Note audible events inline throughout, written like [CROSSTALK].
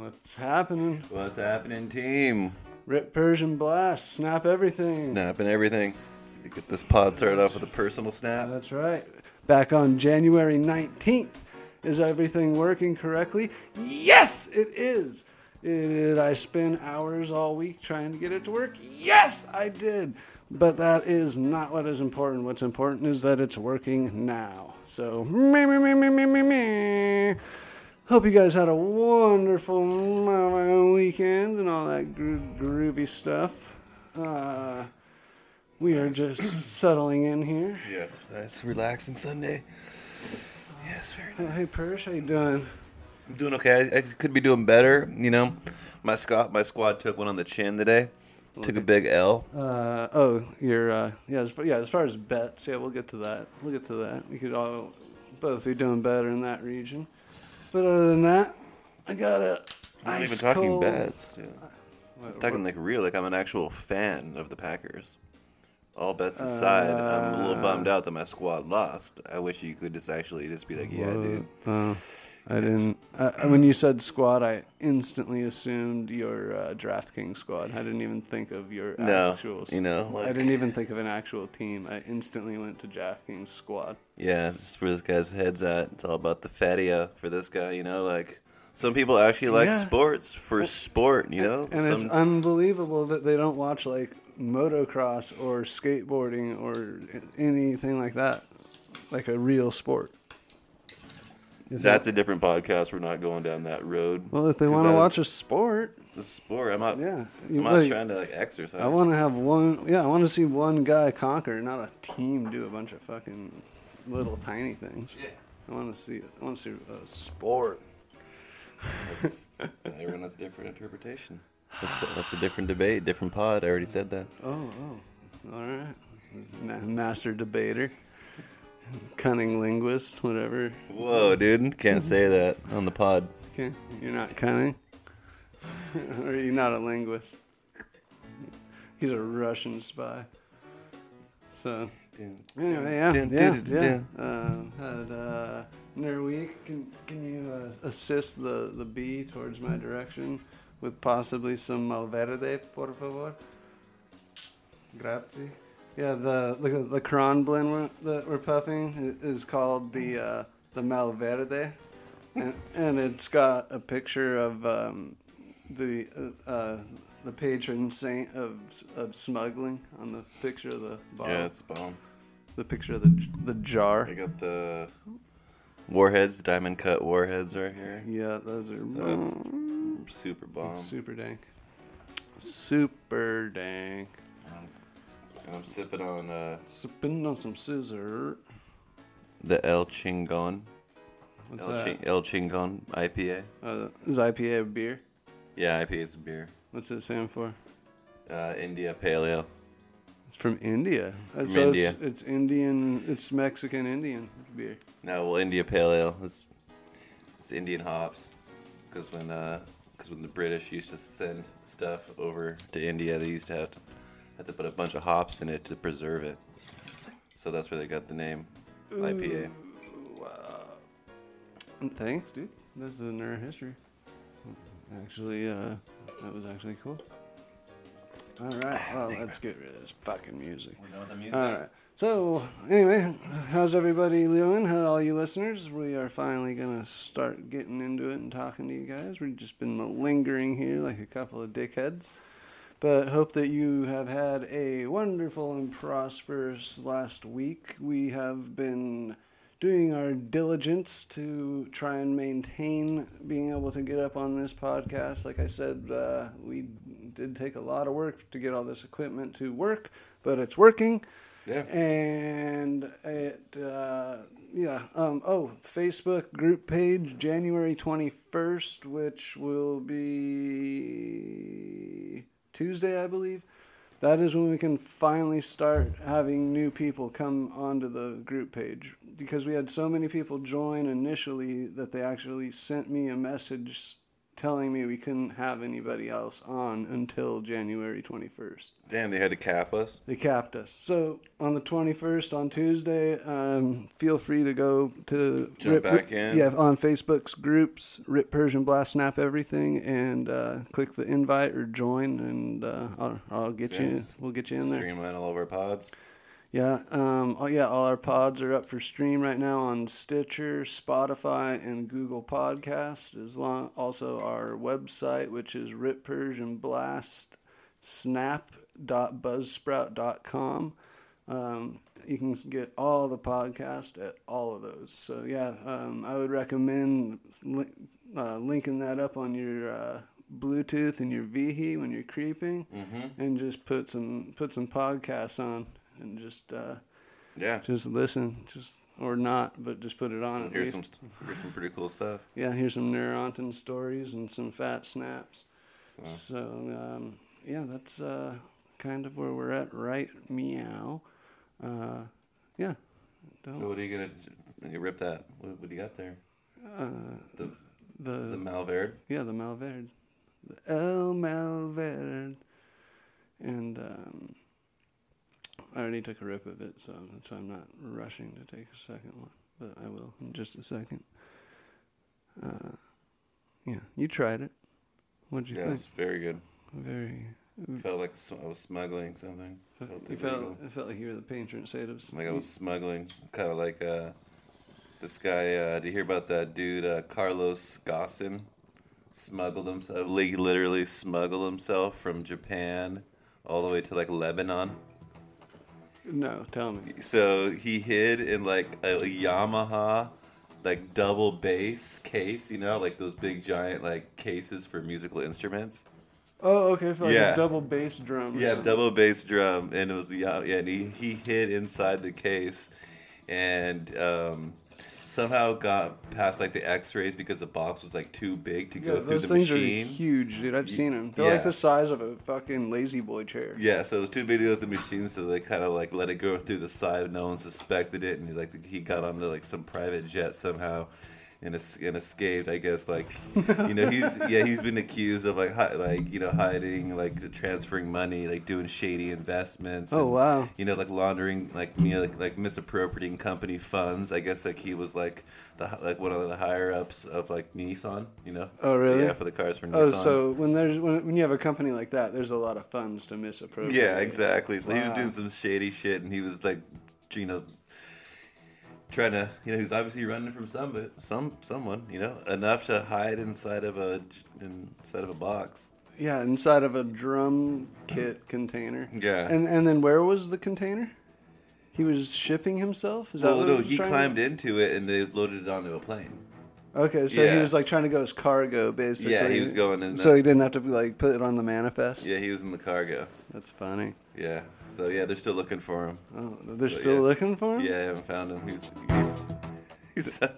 What's happening? What's happening, team? Rip Persh and Blast. Snap everything. Snapping everything. You get this pod started off with a personal snap. That's right. Back on January 19th. Is everything working correctly? Yes, it is. Did I spend hours all week trying to get it to work? Yes, I did. But that is not what is important. What's important is that it's working now. So, me, me, me, me, me, me, me. Hope you guys had a wonderful weekend and all that gro- groovy stuff. Uh, we are just settling in here. Yes, nice, relaxing Sunday. Yes, very nice. Hey, Persh, how you doing? I'm doing okay. I, I could be doing better. You know, my squad, my squad took one on the chin today. Took a big L. Uh, oh, you're uh, yeah, as yeah. As far as bets, yeah, we'll get to that. We'll get to that. We could all both be doing better in that region. But other than that, I got a. I'm not even talking cold- bets. Dude. What- I'm talking like real, like I'm an actual fan of the Packers. All bets aside, I'm a little Uh, bummed out that my squad lost. I wish you could just actually just be like, yeah, dude. Oh, I didn't. Uh, when you said squad, I instantly assumed your uh, DraftKings squad. I didn't even think of your No, actual. you know, I didn't even think of an actual team. I instantly went to DraftKings squad. Yeah, this is where this guy's head's at. It's all about the fattia for this guy, you know. Like some people actually like Yeah. sports for sport, you know. And some, it's unbelievable that they don't watch like motocross or skateboarding or anything like that, like a real sport. That's that- a different podcast. We're not going down that road. well, if they want to watch a sport, the sport, I'm not. yeah. I'm not like, trying to like exercise. I want to have one. Yeah, I want to see one guy conquer, not a team do a bunch of fucking little tiny things. Yeah. I want to see. I want to see a sport. That's, everyone has a different interpretation. That's a, that's a different debate, different pod. I already said that. Oh, oh, all right. Master debater, cunning linguist, whatever. Whoa, dude, can't say that on the pod. Okay, you're not cunning, [LAUGHS] or you're not a linguist. He's a Russian spy. So anyway, yeah, yeah, yeah. Uh, had uh, another week. Can can you uh, assist the the bee towards my direction with possibly some Malverde, por favor? Grazie. Yeah, the the, the Cron blend we're- that we're puffing is called the uh, the Malverde, and, and it's got a picture of um, the uh, uh, the patron saint of of smuggling on the picture of the bottle. Yeah, it's bomb. the picture of the the jar. I got the warheads, diamond cut warheads right here. Yeah, those are So super bomb. super dank. Super dank. And I'm sipping on uh, Sipping on some scissor. the El Chingon. What's El, that? El Chingon IPA. Uh, is IPA a beer? Yeah, IPA is a beer. What's it stand for? Uh, India Pale Ale. It's from India. Uh, From so India. It's, it's Indian. It's Mexican Indian beer. No, well, India Pale Ale. It's, it's the Indian hops. Because when, uh 'cause when the British used to send stuff over to India, they used to have to, have to put a bunch of hops in it to preserve it. So that's where they got the name IPA. Thanks, dude. That's the nerd history. Actually, uh, that was actually cool. All right. Well, let's get rid of this fucking music. All right. So, anyway, how's everybody doing? How all you listeners? We are finally gonna start getting into it and talking to you guys. We've just been lingering here like a couple of dickheads, but hope that you have had a wonderful and prosperous last week. We have been doing our diligence to try and maintain being able to get up on this podcast. Like I said, uh, we did take a lot of work to get all this equipment to work, but it's working. Yeah. And it, uh, yeah. Um, oh, Facebook group page, January 21st, which will be Tuesday, I believe. That is when we can finally start having new people come onto the group page because we had so many people join initially that they actually sent me a message telling me we couldn't have anybody else on until January 21st. Damn, they had to cap us. They capped us. So on the 21st, on Tuesday, um, feel free to go to Jump back in. Yeah, on Facebook's groups, Rip Persh and Blast Snap Everything, and uh, click the invite or join, and uh, I'll, I'll get you. We'll get you in there. Streamline all of our pods. Yeah, um, oh yeah, all our pods are up for stream right now on Stitcher, Spotify, and Google Podcast. As long also our website, which is Rip Persian Blast snap.buzzsprout.com. Um, you can get all the podcast at all of those. So yeah, um, I would recommend li- uh, linking that up on your uh, Bluetooth and your VHE when you're creeping, Mm-hmm. and just put some put some podcasts on and just uh, Yeah. just listen, just or not, but just put it on at Here's least. some here's some pretty cool stuff. Yeah, here's some Neurontin stories and some fat snaps. So, So um, yeah, that's uh, kind of where we're at right meow. Uh, yeah. so Don't, what are you gonna you rip that? What, what do you got there? uh, The the, the Malverde. yeah the Malverde, the El Malverde, and um, I already took a rip of it, so that's why I'm not rushing to take a second one, but I will in just a second. Uh, yeah, you tried it. What'd you think? Yeah, think? it's very good. Very. Felt like I was smuggling something. Felt You felt, it felt like you were the patron saint of. Like I was smuggling, kind of like uh, this guy. Uh, did you hear about that dude, uh, Carlos Ghosn? Smuggled himself, literally smuggled himself from Japan all the way to like Lebanon. No, tell me. So he hid in like a Yamaha, like double bass case, you know, like those big giant like cases for musical instruments. Oh, okay. For like Yeah. a double bass drum. Yeah, something. double bass drum, and it was the yeah, yeah and he he hid inside the case, and um, somehow got past like the X-rays because the box was like too big to Yeah, go through those the things machine. are huge, dude. I've seen them. They're like the size of a fucking lazy boy chair. Yeah, so it was too big to go through the machine, so they kind of like let it go through the side. No one suspected it, and he like he got onto like some private jet somehow, and, es- and escaped. I guess like [LAUGHS] you know he's yeah he's been accused of like hi- like you know hiding like transferring money, like doing shady investments. Oh and, wow. You know, like laundering, like you know, like, like misappropriating company funds. I guess like he was like the like one of the higher ups of like Nissan. You know. Oh really? Yeah, for the cars for oh, Nissan. Oh, so when there's when, when you have a company like that, there's a lot of funds to misappropriate. Yeah, exactly. So he was doing some shady shit, and he was like, you know, trying to, you know, he was obviously running from some, but some, someone, you know, enough to hide inside of a, inside of a box. Yeah, inside of a drum kit container. Yeah. And and then where was the container? He was shipping himself. Is that well, no, he climbed into it, and they loaded it onto a plane. Okay, so he was like trying to go as cargo, basically. Yeah, he was going in. So he didn't have to like put it on the manifest. yeah, he was in the cargo. That's funny. Yeah. So yeah, they're still looking for him. Oh, they're But, still yeah. looking for him. Yeah, I haven't found him. He's he's he's. [LAUGHS]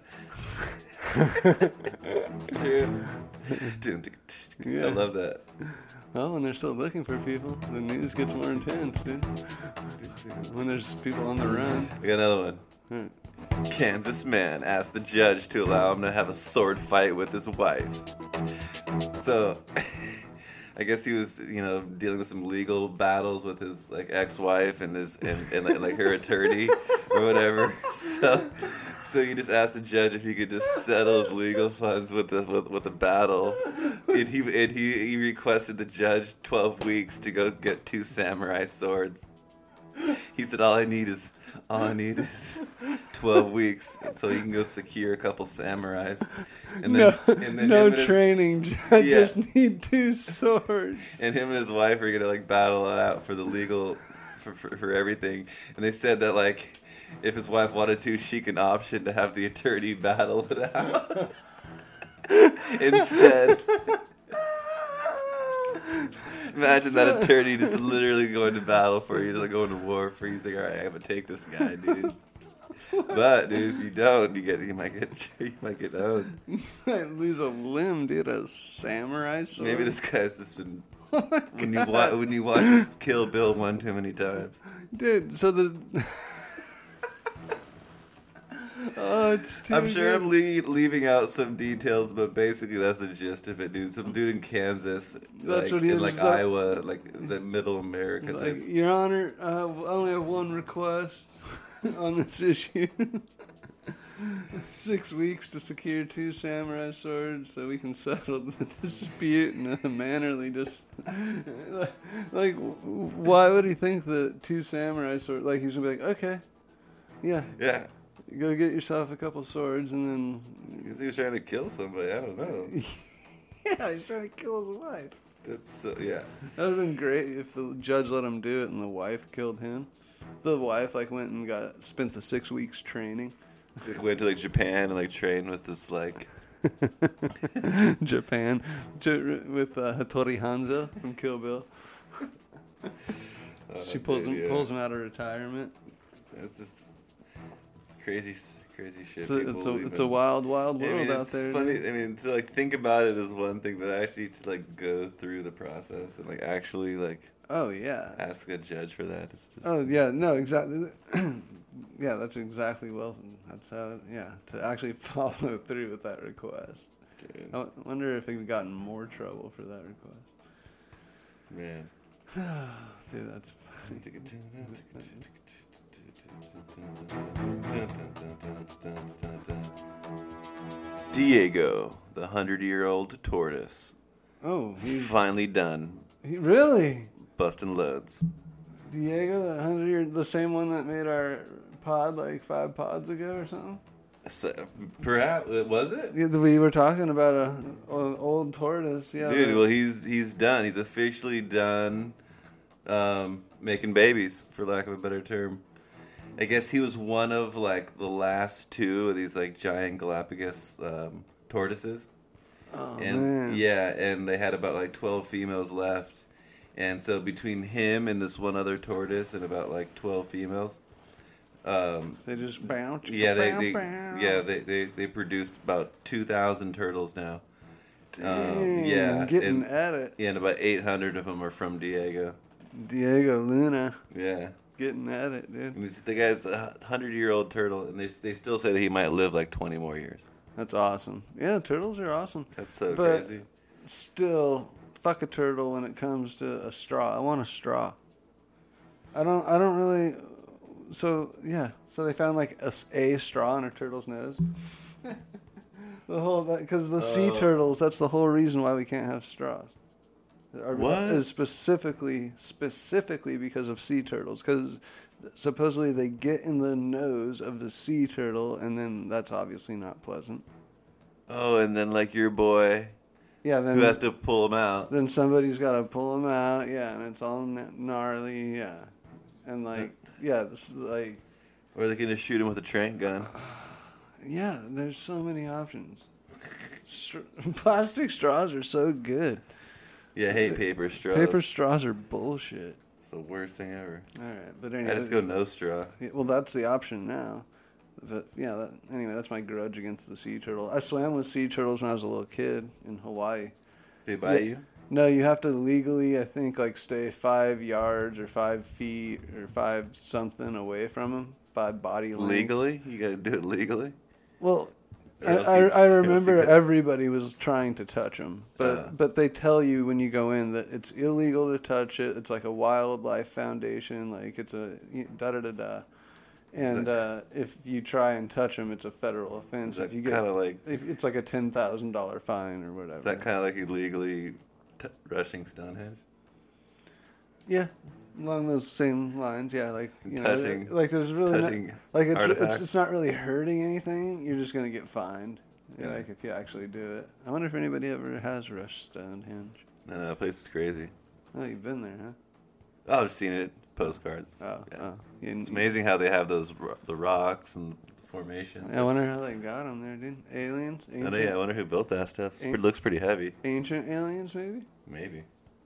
it's true. Yeah. I love that. Oh, and they're still looking for people. The news gets more intense, dude. When there's people on the run. I got another one. Kansas man asked the judge to allow him to have a sword fight with his wife. So, [LAUGHS] I guess he was, you know, dealing with some legal battles with his like ex-wife and his and, and, like her attorney or whatever. [LAUGHS] So, so he just asked the judge if he could just settle his legal funds with the with, with the battle, and he and he, he requested the judge twelve weeks to go get two samurai swords. He said, "All I need is all I need is twelve weeks, so he can go secure a couple samurais." And then, no, and then no and his- training. I Yeah. just need two swords. and him and his wife are gonna like battle it out for the legal for, for, for everything. And they said that like if his wife wanted to, she can option to have the attorney battle it out [LAUGHS] instead. Imagine that attorney just [LAUGHS] literally going to battle for you, like going to war for you. He's like, all right, I'm gonna take this guy, dude. [LAUGHS] But dude, if you don't, you get you might get [LAUGHS] you might get owned. might lose a limb, dude. A samurai sword. Maybe this guy's just been Oh when you watch when you watch Kill Bill one too many times. dude. So the oh, it's too I'm sure good. I'm le- leaving out some details, but basically that's the gist of it, dude. Some dude in Kansas, That's like, what he in like Iowa, like the Middle America Like, type. Your Honor, I have- I only have one request [LAUGHS] on this issue. [LAUGHS] Six weeks to secure two samurai swords so we can settle the dispute in a mannerly dis. [LAUGHS] like, why would he think that two samurai swords? Like, he's gonna be like, okay, yeah, Yeah, go get yourself a couple swords and then. because he was trying to kill somebody. I don't know. [LAUGHS] yeah, he's trying to kill his wife. That's uh, yeah. That would have been great if the judge let him do it and the wife killed him. The wife like went and got spent the six weeks training. Went to like Japan and like trained with this like [LAUGHS] Japan with uh, Hattori Hanzo from Kill Bill. uh, [LAUGHS] She pulls dude, him yeah. pulls him out of retirement. It's just crazy, crazy shit. It's a, it's a, it's a wild, wild I world mean, out it's there. funny. dude. I mean, to like think about it is one thing, but actually to like go through the process and like actually like Oh yeah. ask a judge for that. It's just Oh yeah. No, exactly. [CLEARS THROAT] yeah, that's exactly well. That's how. Yeah, to actually [LAUGHS] follow through with that request. dude, I wonder if he got in more trouble for that request. man. [SIGHS] Dude, that's Diego, the hundred-year-old tortoise, oh, he's finally done he really busting loads. Diego, the hundred year, old the same one that made our pod like five pods ago or something. So, perhaps was it? Yeah, we were talking about a, an old tortoise. Yeah, Dude, well, he's he's done. He's officially done um, making babies, for lack of a better term. I guess he was one of like the last two of these like giant Galapagos um, tortoises, oh and man, yeah, and they had about like twelve females left, and so between him and this one other tortoise and about like twelve females, um, they just bounce. yeah, they, they bow, yeah they, they they produced about two thousand turtles now. Um, yeah, getting and- at it. Yeah, and about 800 of them are from Diego. Diego Luna Yeah. Getting at it, dude. And the guy's a 100 year old turtle, and they, they still say that he might live like 20 more years. That's awesome. Yeah, turtles are awesome. That's so But- crazy. Still, fuck a turtle when it comes to a straw. I want a straw. I don't. I don't really. So yeah. So they found like a straw in a turtle's nose. [LAUGHS] the whole because the sea Oh. turtles. That's the whole reason why we can't have straws. Are- What? Is specifically specifically because of sea turtles because. Supposedly they get in the nose of the sea turtle, and then that's obviously not pleasant. Oh, and then like your boy, Yeah, then who has to pull him out. then somebody's got to pull them out. Yeah, and it's all gnarly. Yeah, and like yeah, this, is like Or they can just shoot him with a trank gun. [SIGHS] yeah. There's so many options. Str- [LAUGHS] plastic straws are so good. Yeah, I hate paper straws. Paper straws are bullshit. It's the worst thing ever. All right, but anyway, I just go no straw. yeah, well, that's the option now. But yeah, that, anyway, that's my grudge against the sea turtle. I swam with sea turtles when I was a little kid in Hawaii. They bite Yeah. you? No, you have to legally, I think, like stay five yards or five feet or five something away from them. Five body lengths. Legally? You gotta do it legally? Well, I, I, I or else you remember everybody was trying to touch them, but Uh. but they tell you when you go in that it's illegal to touch it. It's like a wildlife foundation, like it's a da da da da. And uh, if you try and touch them, it's a federal offense. If you get, kind of like if it's like a ten thousand dollar fine or whatever. is that kind of like illegally t- rushing Stonehenge? Yeah, along those same lines. Yeah, like you know, Touching- like there's really not, like it's, it's it's not really hurting anything. You're just gonna get fined. Yeah. Like if you actually do it. I wonder if anybody ever has rushed Stonehenge. No, no, that place is crazy. Oh, you've been there, huh? Oh, I've seen it postcards. Oh, yeah. oh. It's amazing how they have those the rocks and the formations. I wonder how they got them there, dude. Aliens? I know, yeah, I wonder who built that stuff. It's Ain't- looks pretty heavy. ancient aliens, maybe. Maybe.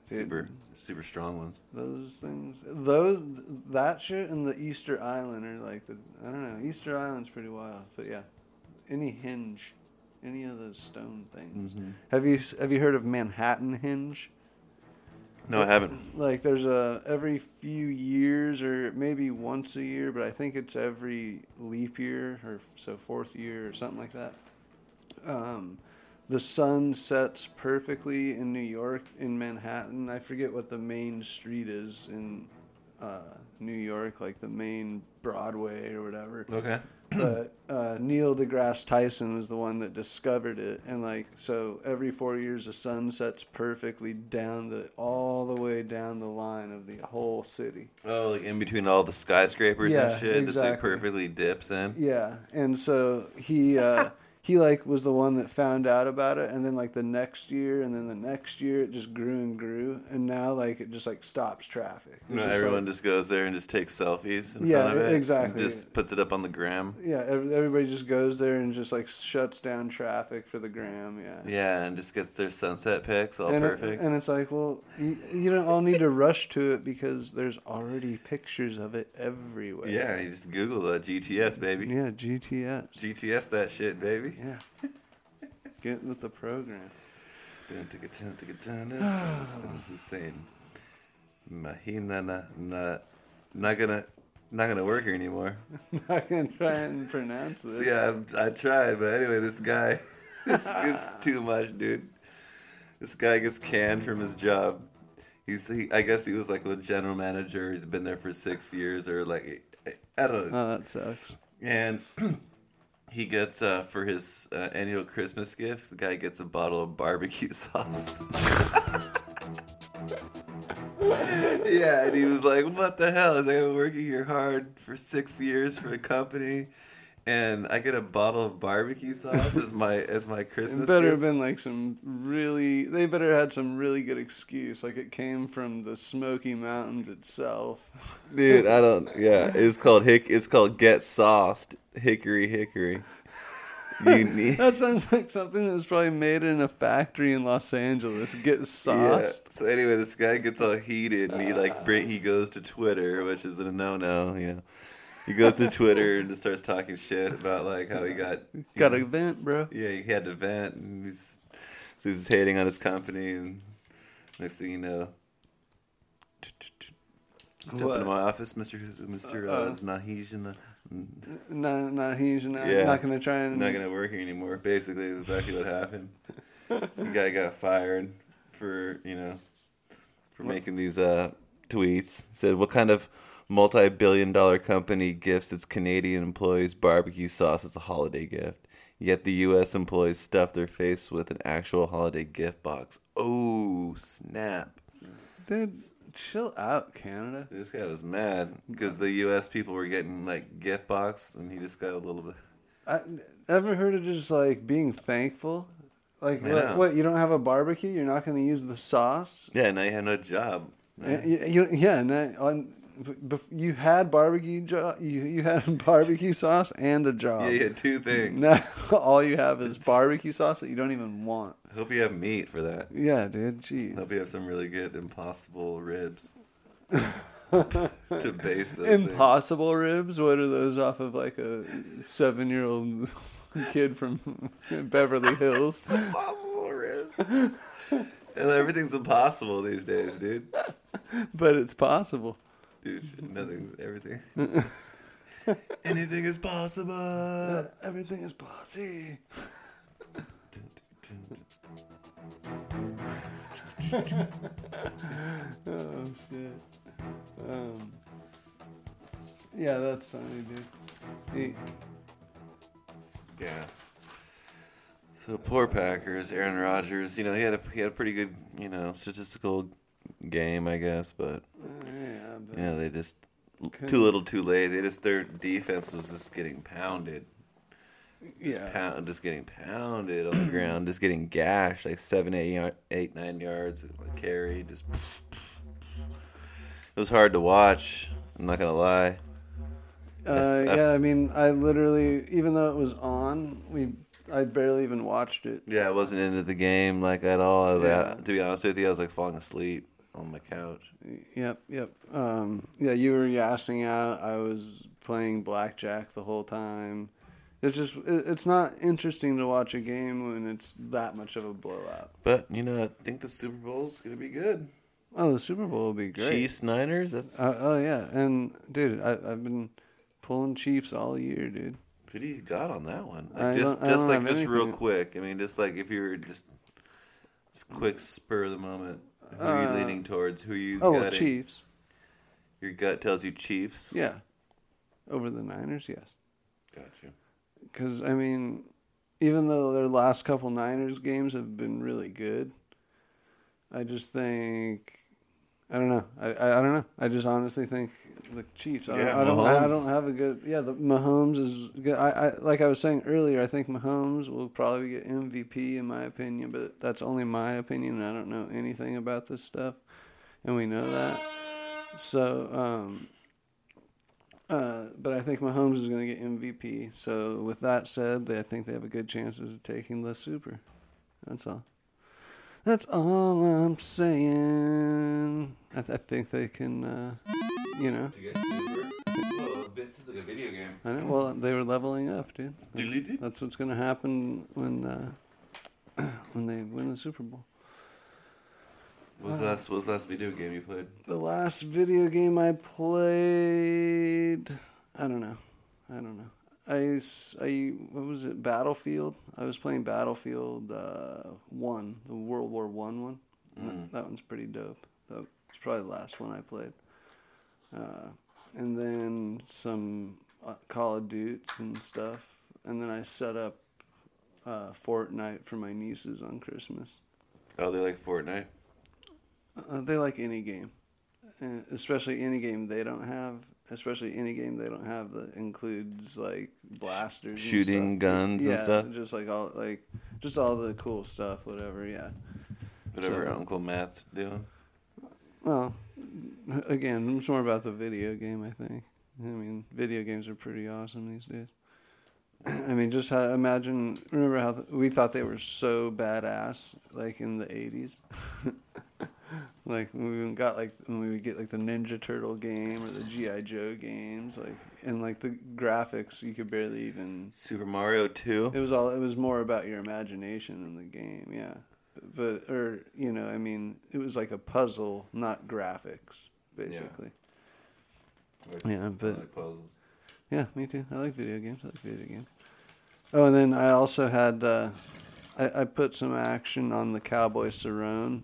Super super strong ones. Those things, those that shit, and the Easter Island are like the I don't know. Easter Island's pretty wild, but yeah, any hinge, any of those stone things. Mm-hmm. Have you have you heard of Manhattanhenge? No, I haven't. Like there's a every few years or maybe once a year, but I think it's every leap year or so fourth year or something like that. Um, the sun sets perfectly in New York in Manhattan. I forget what the main street is in uh, New York, like the main Broadway or whatever. Okay. but uh, Neil deGrasse Tyson was the one that discovered it, and like so, every four years the sun sets perfectly down the all the way down the line of the whole city. Oh, like in between all the skyscrapers Yeah, and shit, just like perfectly dips in. Yeah, and so he uh, [LAUGHS] he like was the one that found out about it, and then like the next year, and then the next year, it just grew and grew, and now like it just like stops traffic. You know, just, everyone like- just goes there and just takes selfies in Yeah, front of it. exactly. Just puts it up on the gram. yeah, everybody just goes there and just like shuts down traffic for the gram. Yeah. Yeah, and just gets their sunset pics all and it- perfect. and it's like, well, you, you don't all need to rush to it because there's already pictures of it everywhere. yeah, you just Google the GTS, baby. Yeah, GTS. GTS that shit, baby. Yeah. Get with the program. Hussein. Ah. Mahina na na not gonna not gonna work here anymore. [LAUGHS] not gonna try and pronounce this. Yeah, I, I tried, but anyway, this guy, [LAUGHS] this is too much, dude. This guy gets canned from his job. He's, he, I guess he was like a general manager. He's been there for six years, or like, I don't know. Oh, that sucks. And [CLEARS THROAT] he gets uh, for his uh, annual Christmas gift, the guy gets a bottle of barbecue [LAUGHS] sauce. yeah, and he was like, "What the hell?" I was like, "I've been working here hard for six years for a company, and I get a bottle of barbecue sauce as my as my [LAUGHS] It Christmas." better have been like some really. They better had some really good excuse, like it came from the Smoky Mountains itself. [LAUGHS] Dude, I don't. Yeah, it's called hick. It's called get sauced. Hickory, hickory. You [LAUGHS] need. That sounds like something that was probably made in a factory in Los Angeles. Get Yeah. sauced. So anyway, this guy gets all heated, and he like he goes to Twitter, which is a no no. You know, he goes to Twitter and just starts talking shit about like how he got Got a vent, bro. yeah he had to vent, and he's so he's hating on his company, and next thing you know. Step What? into my office, Mister Mister uh, Uh-oh. Nahijan. No, no, he's not, Yeah. not gonna try and. Not gonna work here anymore. Basically, is exactly what happened. [LAUGHS] the guy got fired for you know for making these uh, tweets. Said what kind of multi-billion-dollar company gifts its Canadian employees barbecue sauce as a holiday gift? Yet the U.S. employees stuff their face with an actual holiday gift box. Oh snap! Dude, chill out, Canada. This guy was mad because the U.S. people were getting like gift box, and he just got a little bit. I ever heard of just like being thankful? Like what, what? You don't have a barbecue? You're not going to use the sauce? Yeah, now you have no job. Yeah, you, you- yeah. And I, on, you had barbecue jo- you you had [LAUGHS] barbecue sauce and a job. Yeah, you had two things. Now [LAUGHS] all you have is barbecue sauce that you don't even want. Hope you have meat for that. Yeah, dude. Jeez. Hope you have some really good impossible ribs [LAUGHS] to base those. things. Impossible ribs. What are those off of like a seven-year-old kid from Beverly Hills? Impossible ribs. and everything's impossible these days, dude. But it's possible. Dude, nothing, everything. [LAUGHS] [LAUGHS] Anything is possible. Everything is bossy. Oh shit. Um, yeah, that's funny, dude. Yeah. So poor Packers, Aaron Rodgers. You know he had a he had a pretty good you know statistical game, I guess, but yeah, but they just Couldn't- too little, too late. They just their defense was just getting pounded. Just yeah. pound, just getting pounded on the [CLEARS THROAT] ground, just getting gashed, like seven, eight, yard, eight, nine yards carry. Just it was hard to watch. I'm not gonna lie. Uh, I- yeah, I mean, I literally, even though it was on, we, I barely even watched it. Yeah, I wasn't into the game like at all. I- Yeah. to be honest with you, I was like falling asleep on my couch. Yep, yep. Um, yeah, you were yassing out. I was playing blackjack the whole time. It's just, it, it's not interesting to watch a game when it's that much of a blowout. But you know, I think the Super Bowl's gonna be good. Oh, the Super Bowl will be great. Chiefs Niners. That's Uh, oh yeah, and dude, I, I've been pulling Chiefs all year, dude. What do you got on that one? Like just just like have just real quick. I mean, just like if you're just, just quick spur of the moment. Who are you Uh, leaning towards? Who are you? Oh, gutting? Chiefs. Your gut tells you Chiefs. Yeah, over the Niners, yes. Got you. Because I mean, even though their last couple Niners games have been really good, I just think I don't know. I, I, I don't know. I just honestly think the Chiefs. I, Yeah, don't, I don't. I don't have a good. Yeah, the Mahomes is good. I, I like I was saying earlier. I think Mahomes will probably get MVP in my opinion, but that's only my opinion. I don't know anything about this stuff, and we know that. So, um, uh, but I think Mahomes is going to get MVP. So, with that said, they, I think they have a good chance of taking the Super. That's all. That's all I'm saying. I, th- I think they can, uh, you know. To get Super. Well, it's like a video game. I know. Well, they were leveling up, dude. That's, that's what's going to happen when uh, [CLEARS THROAT] when they win the Super Bowl. What was the last? What was the last video game you played? The last video game I played, I don't know. I don't know. I, I- what was it? Battlefield. I was playing Battlefield uh, One, the World War One one. Mm. That, that one's pretty dope. That was probably the last one I played. Uh, and then some uh, Call of Duties and stuff. And then I set up uh, Fortnite for my nieces on Christmas. Oh, they like Fortnite. Uh, they like any game, uh, especially any game they don't have. Especially any game they don't have that includes like blasters, and Shooting stuff. guns and yeah, stuff? just like all like just all the cool stuff, whatever. Yeah. Whatever So- Uncle Matt's doing. Well, again, it's more about the video game. I think. I mean, video games are pretty awesome these days. [CLEARS THROAT] I mean, just how, imagine. Remember how th- we thought they were so badass, like in the '80s. [LAUGHS] like when we got like when we would get like the Ninja Turtle game or the GI Joe games, like and like the graphics, you could barely even. Super Mario Two. It was all. It was more about your imagination in the game, yeah. But or you know, I mean, it was like a puzzle, not graphics, basically. Yeah, I but like puzzles. yeah, me too. I like video games. I like video games. Oh, and then I also had uh, I, I put some action on the Cowboy Cerrone,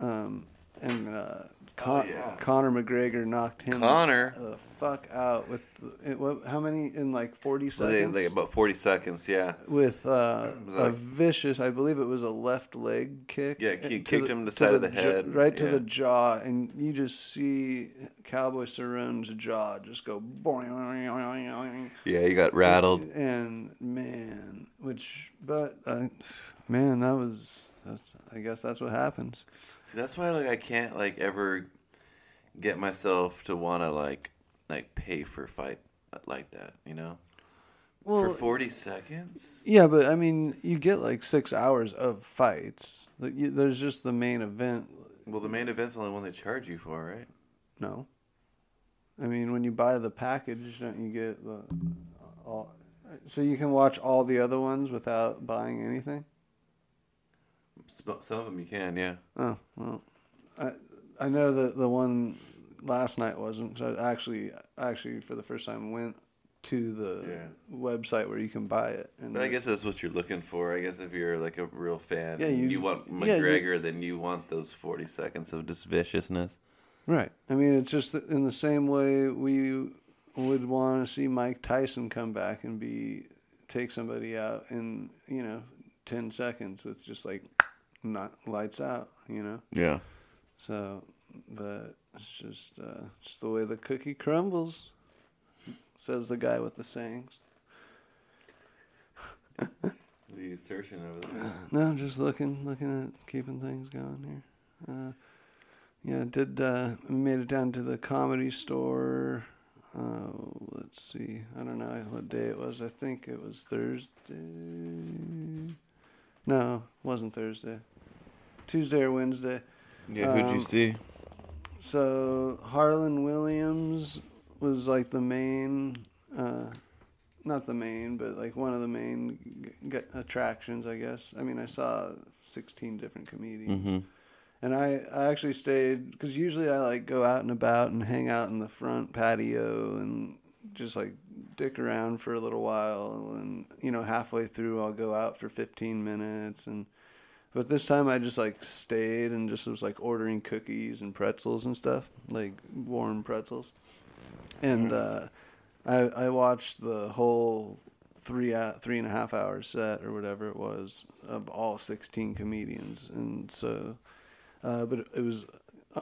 um, and uh, Con- Oh, yeah. Conor McGregor knocked him Connor. the fuck out with it, what, how many in like forty seconds they about forty seconds. Yeah. with uh, a like- vicious, I believe it was a left leg kick. Yeah, he to kicked him in the side of the jaw- head, right to yeah. the jaw, and you just see Cowboy Cerrone's jaw just go boing. Yeah, he got rattled. And man, which, but uh, man, that was. That's, I guess that's what happens. See, that's why like I can't like ever get myself to want to like like pay for a fight uh, like that. You know, for forty seconds. yeah, but I mean, you get like six hours of fights. Like, you, there's just the main event. Well, the main event's the only one they charge you for, right? No. I mean, when you buy the package, don't you get the uh, all? So you can watch all the other ones without buying anything. Some of them you can, yeah. Oh well, I I know that the one last night wasn't. So I actually actually for the first time went to the Yeah. website where you can buy it. And But I guess that's what you're looking for. I guess if you're like a real fan, Yeah, and you- you, want yeah, you- McGregor, then you want those forty seconds of just viciousness. right. I mean, it's just in the same way we would want to see Mike Tyson come back and be take somebody out in you know ten seconds with just like not lights out. You know. Yeah. So, but it's just uh, just the way the cookie crumbles, says the guy with the sayings. What are you searching over there? No, just looking, looking at keeping things going here. Uh, yeah, did uh, made it down to the comedy store. Uh, let's see, I don't know what day it was. I think it was Thursday. No, it wasn't Thursday. Tuesday or Wednesday. Yeah, who'd Um, you see? So Harland Williams was like the main, uh, not the main, but like one of the main g- g- attractions, I guess. I mean, I saw 16 different comedians, Mm-hmm. and I, I actually stayed because usually I like go out and about and hang out in the front patio and just like dick around for a little while and you know halfway through I'll go out for 15 minutes and but this time I just like stayed and just was like ordering cookies and pretzels and stuff like warm pretzels and uh, I I watched the whole three uh, three and a half hour set or whatever it was of all 16 comedians and so uh, but it was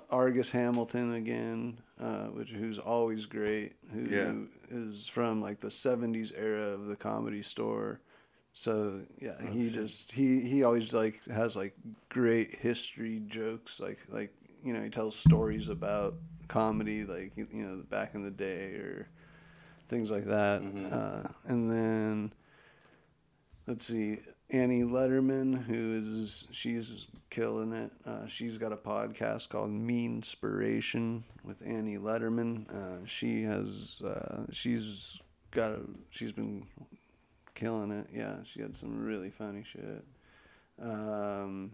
Argus Hamilton again, uh, which who's always great. Who Yeah. is from like the '70s era of the Comedy Store. So yeah, he just he he always like has like great history jokes. Like like you know he tells stories about comedy, like you know back in the day or things like that. Uh, and then let's see annie lederman who is she's killing it uh, she's got a podcast called mean inspiration with annie lederman uh, she has uh, she's got a she's been killing it yeah she had some really funny shit um,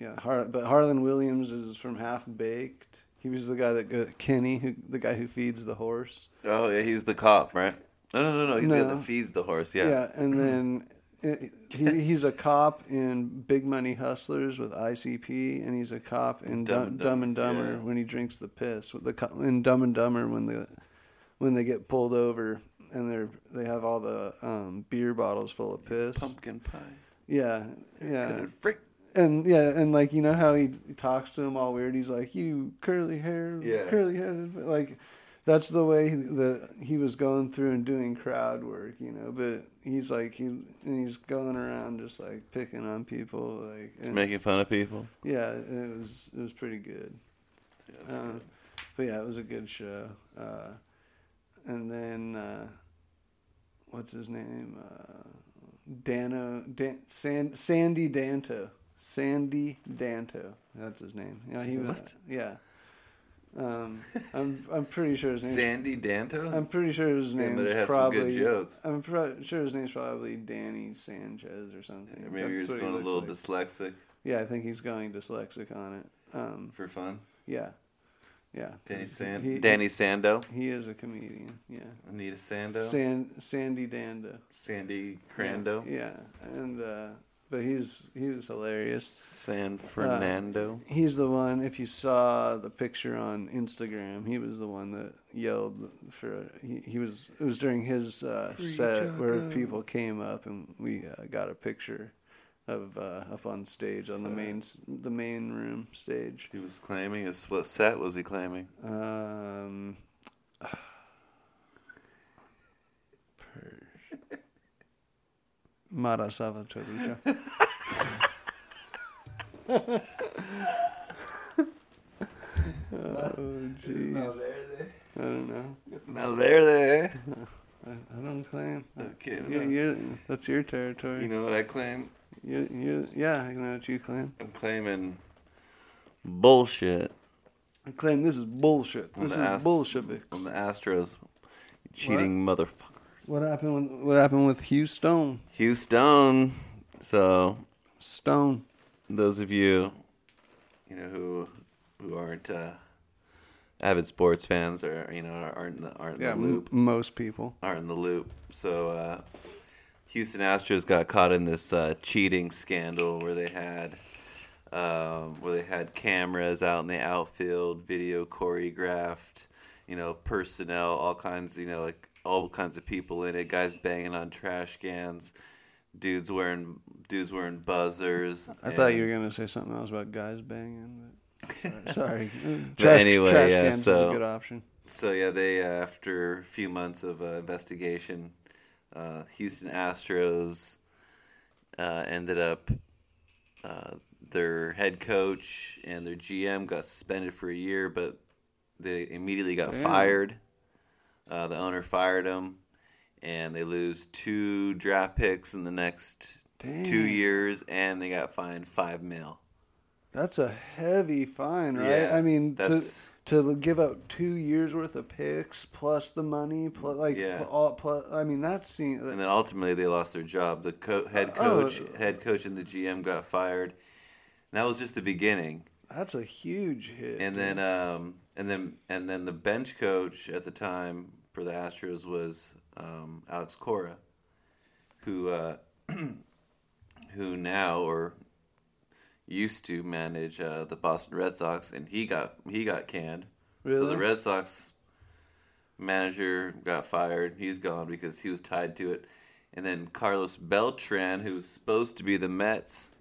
yeah Har- but harland williams is from half baked he was the guy that go- kenny who the guy who feeds the horse Oh yeah, he's the cop, right? No, no, no, no. He's the guy that feeds the horse. Yeah. Yeah, and then [CLEARS THROAT] it, he, he's a cop in Big Money Hustlers with ICP, and he's a cop in Dumb, Dumb and Dumb and Dumber, Dumber yeah. when he drinks the piss. With the co- in Dumb and Dumber when the when they get pulled over and they're they have all the um, beer bottles full of piss. Pumpkin pie. Yeah, yeah, frick. and yeah, and like you know how he, he talks to him all weird. He's like, "You curly hair, Yeah. curly headed," like that's the way he, the he was going through and doing crowd work, you know. But he's like he and he's going around just like picking on people, like and, Making fun of people. yeah, it was it was pretty good. Yeah, that's Uh, good. but yeah, it was a good show. Uh, and then uh, what's his name? Uh, Dano Dan, San, Sandy Danto. Sandy Danto. That's his name. Yeah, he was. What? Yeah. Um, I'm I'm pretty sure his name. Sandy Danto. I'm pretty sure his Yeah, name's but it has some probably. good jokes. I'm pro- sure his name's probably Danny Sanchez or something. Maybe you're just going a little like. dyslexic Yeah, I think he's going dyslexic on it. Um, for fun. yeah, yeah. Danny San. He- Danny Sando. He is a comedian. Yeah. Anita Sando. San, Sandy Danda. Sandy Crando. Yeah, and uh, but he's he was hilarious. San Fernando. He's the one. If you saw the picture on Instagram, he was the one that yelled for. He, he was. It was during his uh, set where people came up and we uh, got a picture of uh, up on stage on the main the main room stage. he was claiming. His, what set was he claiming? Um, Mara Salvatore. [LAUGHS] oh, jeez. I don't know. Malverde. I, I don't claim. Okay, You, no. you're, that's your territory. You know what I claim? You, you, yeah, I know what you claim. I'm claiming bullshit. I claim this is bullshit. This is Ast- Bolsheviks. On the Astros. Cheating motherfucker. What happened? With, what happened with Hugh Stone? Houston. So Stone. those of you, you know who who aren't uh, avid sports fans or you know aren't in the, aren't Yeah, the m- loop most people. aren't in the loop. So uh, Houston Astros got caught in this uh, cheating scandal where they had um, where they had cameras out in the outfield, video choreographed, you know, personnel, all kinds, you know, like all kinds of people in it, guys banging on trash cans, dudes wearing dudes wearing buzzers. I thought you were gonna say something else about guys banging. But [LAUGHS] sorry. But trash, anyway, trash yeah, cans is a good option. So yeah, they uh, after a few months of uh, investigation, uh, Houston Astros uh, ended up uh, their head coach and their GM got suspended for a year, but they immediately got Damn. fired. Uh, the owner fired them, and they lose two draft picks in the next two years, and they got fined five mil. That's a heavy fine, right? Yeah, I mean, that's- to give out two years worth of picks plus the money, plus like Yeah. all plus. I mean, that's seen. And then ultimately they lost their job. The co- head Oh. coach, head coach, and the GM got fired. And that was just the beginning. That's a huge hit. And then um, and then and then the bench coach at the time for the Astros was um, Alex Cora, who uh, [CLEARS THROAT] who now or used to manage uh, the Boston Red Sox, and he got he got canned. really? So the Red Sox manager got fired. He's gone because he was tied to it. And then Carlos Beltran, who was supposed to be the Mets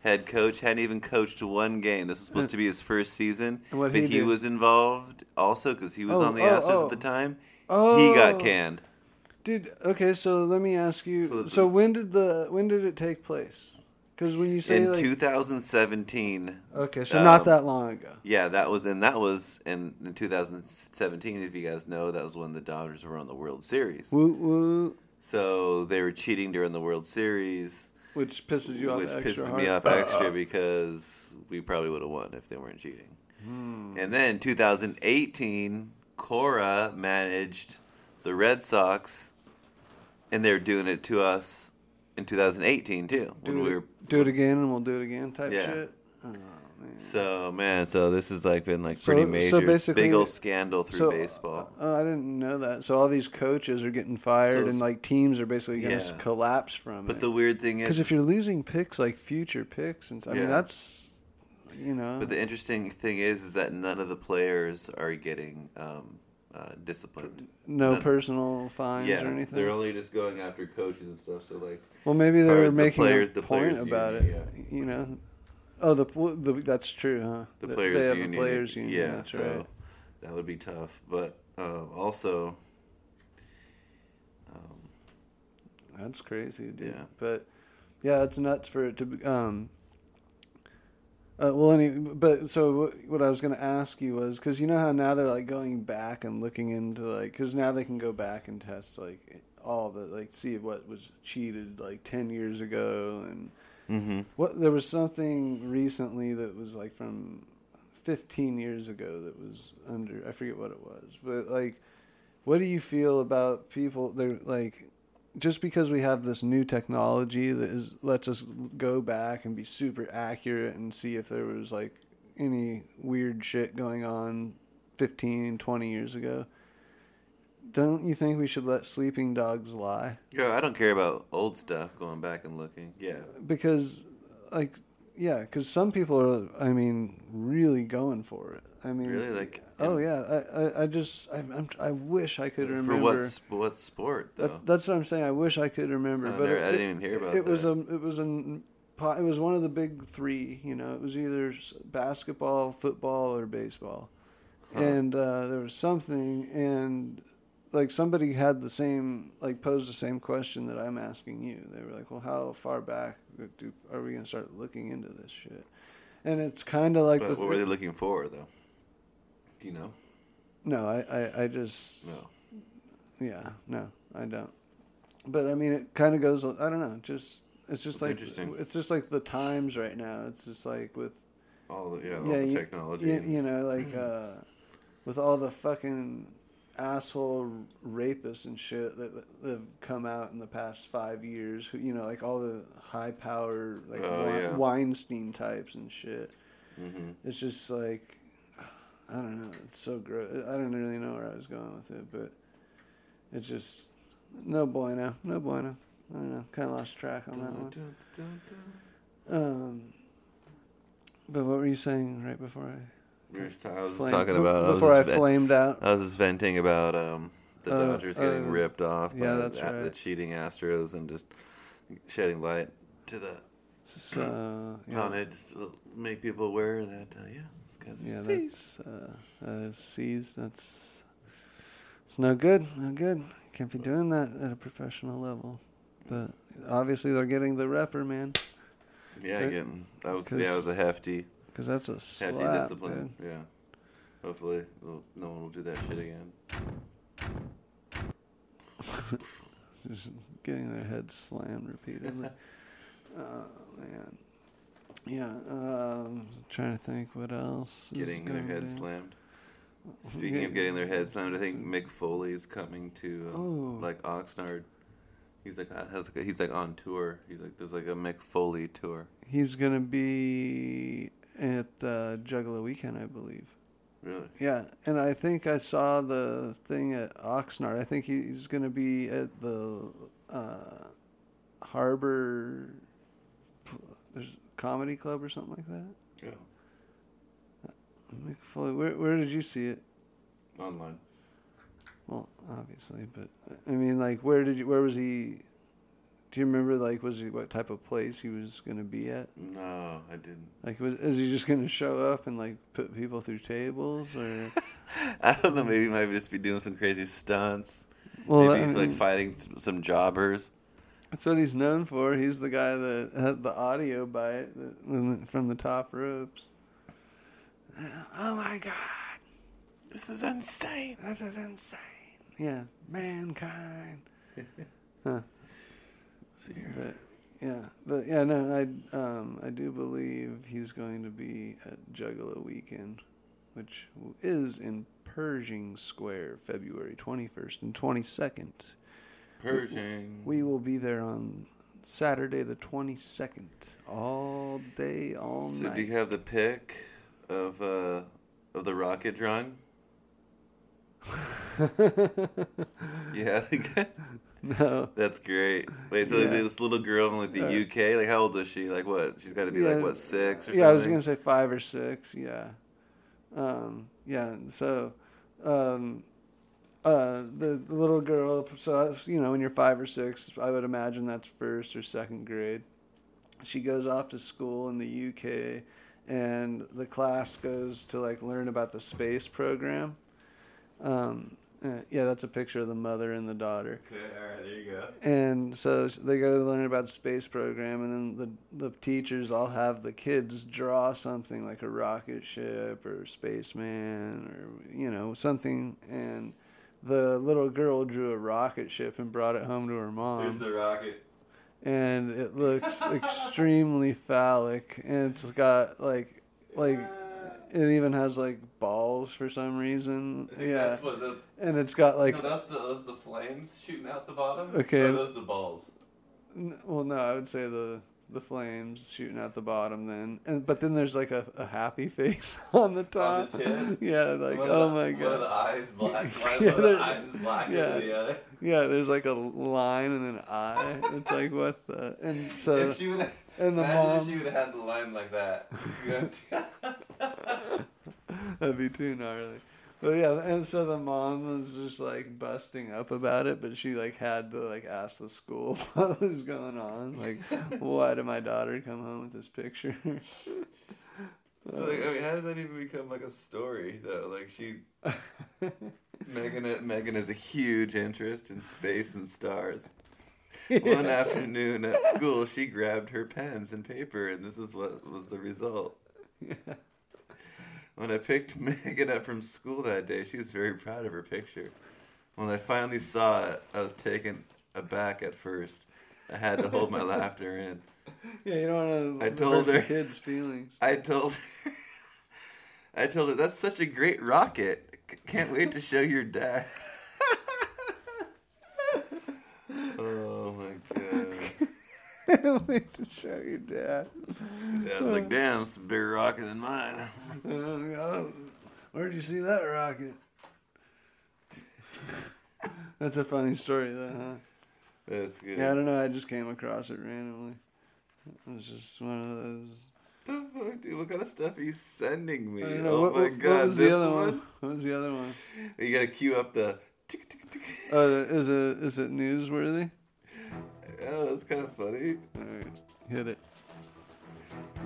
head coach, hadn't even coached one game. This was supposed to be his first season, but he he, was involved also because he was Oh, on the oh, Astros oh. at the time. oh, He got canned. Dude, okay, so let me ask you. So So, when did the when did it take place? Because when you say In like, 2017, okay, so not um, that long ago. yeah, that was and that was in, in 2017. If you guys know, that was when the Dodgers were on the World Series. Woo woo, So they were cheating during the World Series. which pisses you off which pisses hard. me off extra because we probably would have won if they weren't cheating. Hmm. And then 2018, Cora managed the Red Sox, and they're doing it to us in 2018 too. When do, we it, were do it again and we'll do it again type Yeah. shit. Oh, man. so man, so this has like been like pretty so major, basically- big old scandal through So, baseball. Oh, I didn't know that. So all these coaches are getting fired, So- and like teams are basically going to Yeah. collapse from But it. But the weird thing is, Because if you're losing picks like future picks, and I mean that's you know. but the interesting thing is, is that none of the players are getting um, uh, disciplined. no none- personal fines Yeah, or anything. they're only just going after coaches and stuff. So like, well, maybe they were the making players- a the point about union, it. You know. Oh, the, the that's true, huh? the Th- players they have union. a players union. Yeah, that's so right. that would be tough. But uh, also, um, That's crazy, dude. Yeah. But yeah, it's nuts for it to be. Um, uh, well, any, but so what, I was going to ask you was because you know how now they're like going back and looking into like because now they can go back and test like all the like see what was cheated like ten years ago and mm-hmm. what there was something recently that was like from 15 years ago that was under I forget what it was but like what do you feel about people they're like just because we have this new technology that is lets us go back and be super accurate and see if there was like any weird shit going on 15 20 years ago don't you think we should let sleeping dogs lie yeah, I don't care about old stuff. Going back and looking, yeah, because like yeah because some people are i mean really going for it i mean Really? Like, oh yeah i i, I just I, I'm, I wish i could remember for what what sport though? that, that's what i'm saying i wish i could remember Oh, but there- it, I didn't even hear about it was that. a it was a it was one of the big three you know it was either basketball football or baseball Huh. and uh, there was something and like somebody had the same like posed the same question that i'm asking you they were like well how far back do, are we going to start looking into this shit and it's kind of like But this what were they looking for though? Do you know? no I, I i just No. yeah no i don't but i mean it kind of goes i don't know just it's just It's like interesting. it's just like the times right now it's just like with All the yeah, all yeah, the technology. You, you know, like [CLEARS THROAT] uh, with all the fucking asshole rapists and shit that, that have come out in the past five years. Who, you know, like all the high power like Oh, Wein- yeah. Weinstein types and shit. Mhm. It's just like I don't know. It's so gross. I don't really know where I was going with it, but it's just no bueno, no bueno. I don't know. Kind of lost track on that one. Um, but what were you saying right before I? We were just- I was Flame- talking about I was before I just ve- flamed out. I was just venting about um, the Uh, Dodgers getting uh, ripped off by yeah, that's the, the right. cheating Astros and just shedding light to the So [CLEARS THROAT] yeah, on it, just to make people aware that uh, yeah, these guys are yeah, C's. that's uh, is C's. That's it's no good. No good. Can't be doing that at a professional level. But obviously they're getting the repper, man, yeah, getting that was yeah, was a hefty because that's a hefty slap, discipline. Yeah, hopefully no one will do that shit again. [LAUGHS] Just getting their heads slammed repeatedly. [LAUGHS] oh man. Yeah, um, trying to think what else. is Getting their head down. slammed. Speaking of getting their head slammed, I think Mick Foley's coming to uh, Oh. like Oxnard. He's like uh, has he's like on tour. He's like there's like a Mick Foley tour. He's gonna be at uh, Juggalo Weekend, I believe. Really? Yeah, and I think I saw the thing at Oxnard. I think he's going to be at the uh, Harbor. There's comedy club or something like that. Yeah. Mick Foley, where where did you see it? Online. Well, obviously, but I mean, like, where did you? Where was he? Do you remember, like, was he what type of place he was going to be at? No, I didn't. Like, was is he just going to show up and like put people through tables, or? [LAUGHS] I don't know. Maybe he might just be doing some crazy stunts. Well, maybe I like fighting some jobbers. that's what he's known for. He's the guy that had the audio bite from the top ropes. Oh my God, This is insane. this is insane. Yeah, mankind. [LAUGHS] Huh. But yeah, but yeah, no, I um I do believe he's going to be at Juggalo Weekend, which is in Pershing Square, February twenty first and twenty second. Pershing. We will be there on Saturday the twenty second, all day, all So night. So, do you have the pic of uh of the rocket drawing? [LAUGHS] Yeah, [LAUGHS] no, that's great. Wait, so Yeah. this little girl in like the Uh, UK, like how old is she? Like what? She's got to be Yeah. like what six or yeah, I was gonna say five or six. Yeah, um, yeah. So, um, uh, the, the little girl. So you know, when you're five or six, I would imagine that's first or second grade. She goes off to school in the UK, and the class goes to like learn about the space program. Um, uh, yeah, that's a picture of the mother and the daughter. Okay, all right, there you go. And so they go to learn about the space program, and then the the teachers all have the kids draw something like a rocket ship or a spaceman or you know something. And the little girl drew a rocket ship and brought it home to her mom, Here's the rocket. and it looks [LAUGHS] extremely phallic, and it's got like like it even has like balls for some reason. Yeah, That's what the, and it's got like no, that's the those the flames shooting out the bottom. Okay. Or are those the balls. N- Well, no, I would say the the flames shooting out the bottom. Then, and but then there's like a, a happy [LAUGHS] face on the top. the [LAUGHS] yeah, like One oh the- my of the god. eyes black. [LAUGHS] Yeah, the eyes blacker yeah. the other. Yeah, there's like a line and an eye. It's like what the and so if she would, and the imagine if she would have had the line like that. That'd be too gnarly. But yeah, and so the mom was just like busting up about it, but she like had to like ask the school [LAUGHS] what was going on. Like, why did my daughter come home with this picture? [LAUGHS] So like, I mean, how does that even become like a story though? Like she, [LAUGHS] Megan, uh, Megan has a huge interest in space and stars. One afternoon at school, she grabbed her pens and paper, and this is what was the result. When I picked [LAUGHS] Megan up from school that day, she was very proud of her picture. When I finally saw it, I was taken aback at first. I had to hold my [LAUGHS] laughter in. Yeah, you don't want to I told her. kids' feelings. I told her, [LAUGHS] I told her that's such a great rocket. Can't wait to show your dad. oh my [LAUGHS] Wait to show your dad. Dad's like, oh. damn, it's a bigger rocket than mine. Oh, [LAUGHS] where'd you see that rocket? [LAUGHS] That's a funny story, though, huh? That's good. Yeah, I don't know. I just came across it randomly. It was just one of those. The fuck, dude, what kind of stuff are you sending me? I don't know. Oh what, my what, god, what was this the other one? one? What was the other one? You gotta cue up the. tick, tick, tick. Oh, is it is it newsworthy? Oh, that's kind of funny. All right, hit it.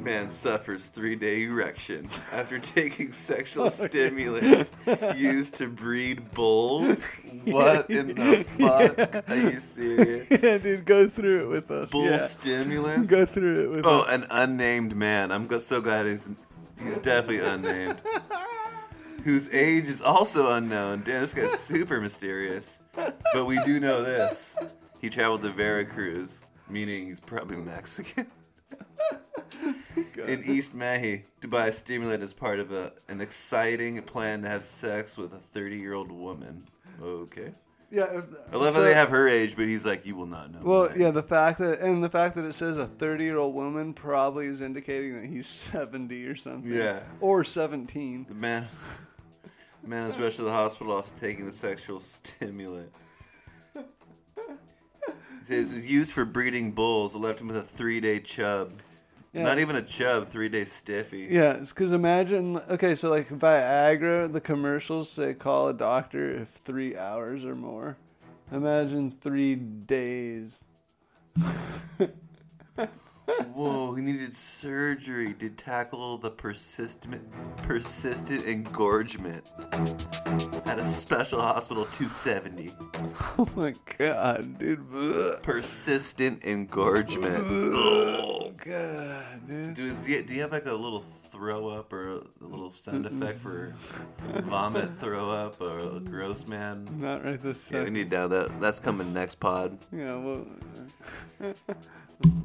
Man suffers three day erection after [LAUGHS] taking sexual Oh, stimulants [LAUGHS] used to breed bulls. What in the fuck? Are you serious? [LAUGHS] yeah, dude, go through it with us. Bull yeah. stimulants? Go through it with Oh, us. Oh, an unnamed man. I'm so glad he's he's definitely unnamed. Whose age is also unknown. Damn, this guy's super mysterious. But we do know this: he traveled to Veracruz, meaning he's probably Mexican. [LAUGHS] in East Mahi to buy a stimulant as part of a, an exciting plan to have sex with a 30 year old woman. Okay. Yeah. if- I love so- how they have her age, but he's like, you will not know. Well, mine." yeah, the fact that and the fact that it says a 30-year-old woman probably is indicating that he's 70 or something. Yeah. Or 17. The man, [LAUGHS] the man was rushed to the hospital after taking the sexual stimulant. It was used for breeding bulls. It left him with a three-day chub. Yeah. Not even a chub, three-day stiffy. Yeah, it's because imagine, okay, so like Viagra, the commercials say call a doctor if three hours or more. Imagine three days. [LAUGHS] Whoa, he needed surgery to tackle the persistent, persistent engorgement at a special hospital 270. Oh my god, dude. Persistent engorgement. Oh god, dude. Do, is, do you do you have like a little throw up or a little sound effect for vomit, throw up, or a gross man? Not right this Yeah, we second. need down that. That's coming next pod. Yeah, well,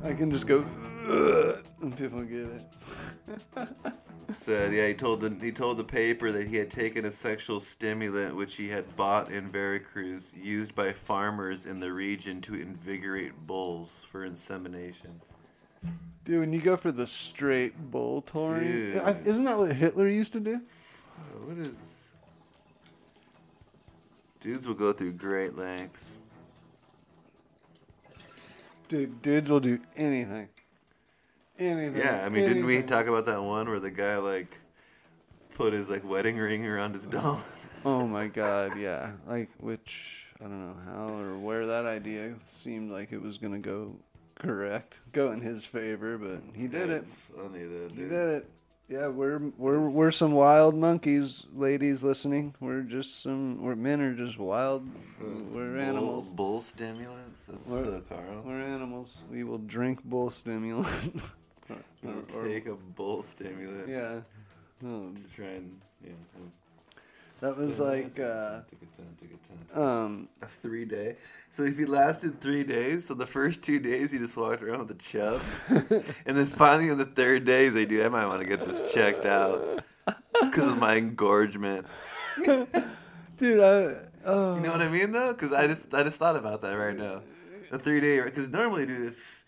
I can just go, "Ugh," and people get it. [LAUGHS] Said yeah, he told the he told the paper that he had taken a sexual stimulant which he had bought in Veracruz, used by farmers in the region to invigorate bulls for insemination. Dude, when you go for the straight bull touring, isn't that what Hitler used to do? Uh, What is? Dudes will go through great lengths. Dude, dudes will do anything. Anything. Yeah, I mean, didn't we talk about that one where the guy like put his like wedding ring around his dome? [LAUGHS] Oh my god, yeah. Like, which, I don't know how or where that idea seemed like it was going to go correct, go in his favor, but he did it. Funny though, He dude. did it. Yeah, we're we're we're some wild monkeys, ladies listening. We're just some. We're men are just wild. Uh, we're animals. Bull, stimulants. That's We're- so Carl. We're animals. We will drink bull stimulant. [LAUGHS] Or- We'll or- take a bull stimulant yeah. No, to try and yeah. That was like uh, a ton, take a ton. um A three day. So if he lasted three days, so the first two days he just walked around with a chub, [LAUGHS] and then finally on the third day he's like, "Dude, I might want to get this checked out because of my engorgement." [LAUGHS] dude. I oh You know what I mean though? Because I just I just thought about that right now. The three day because normally, dude, if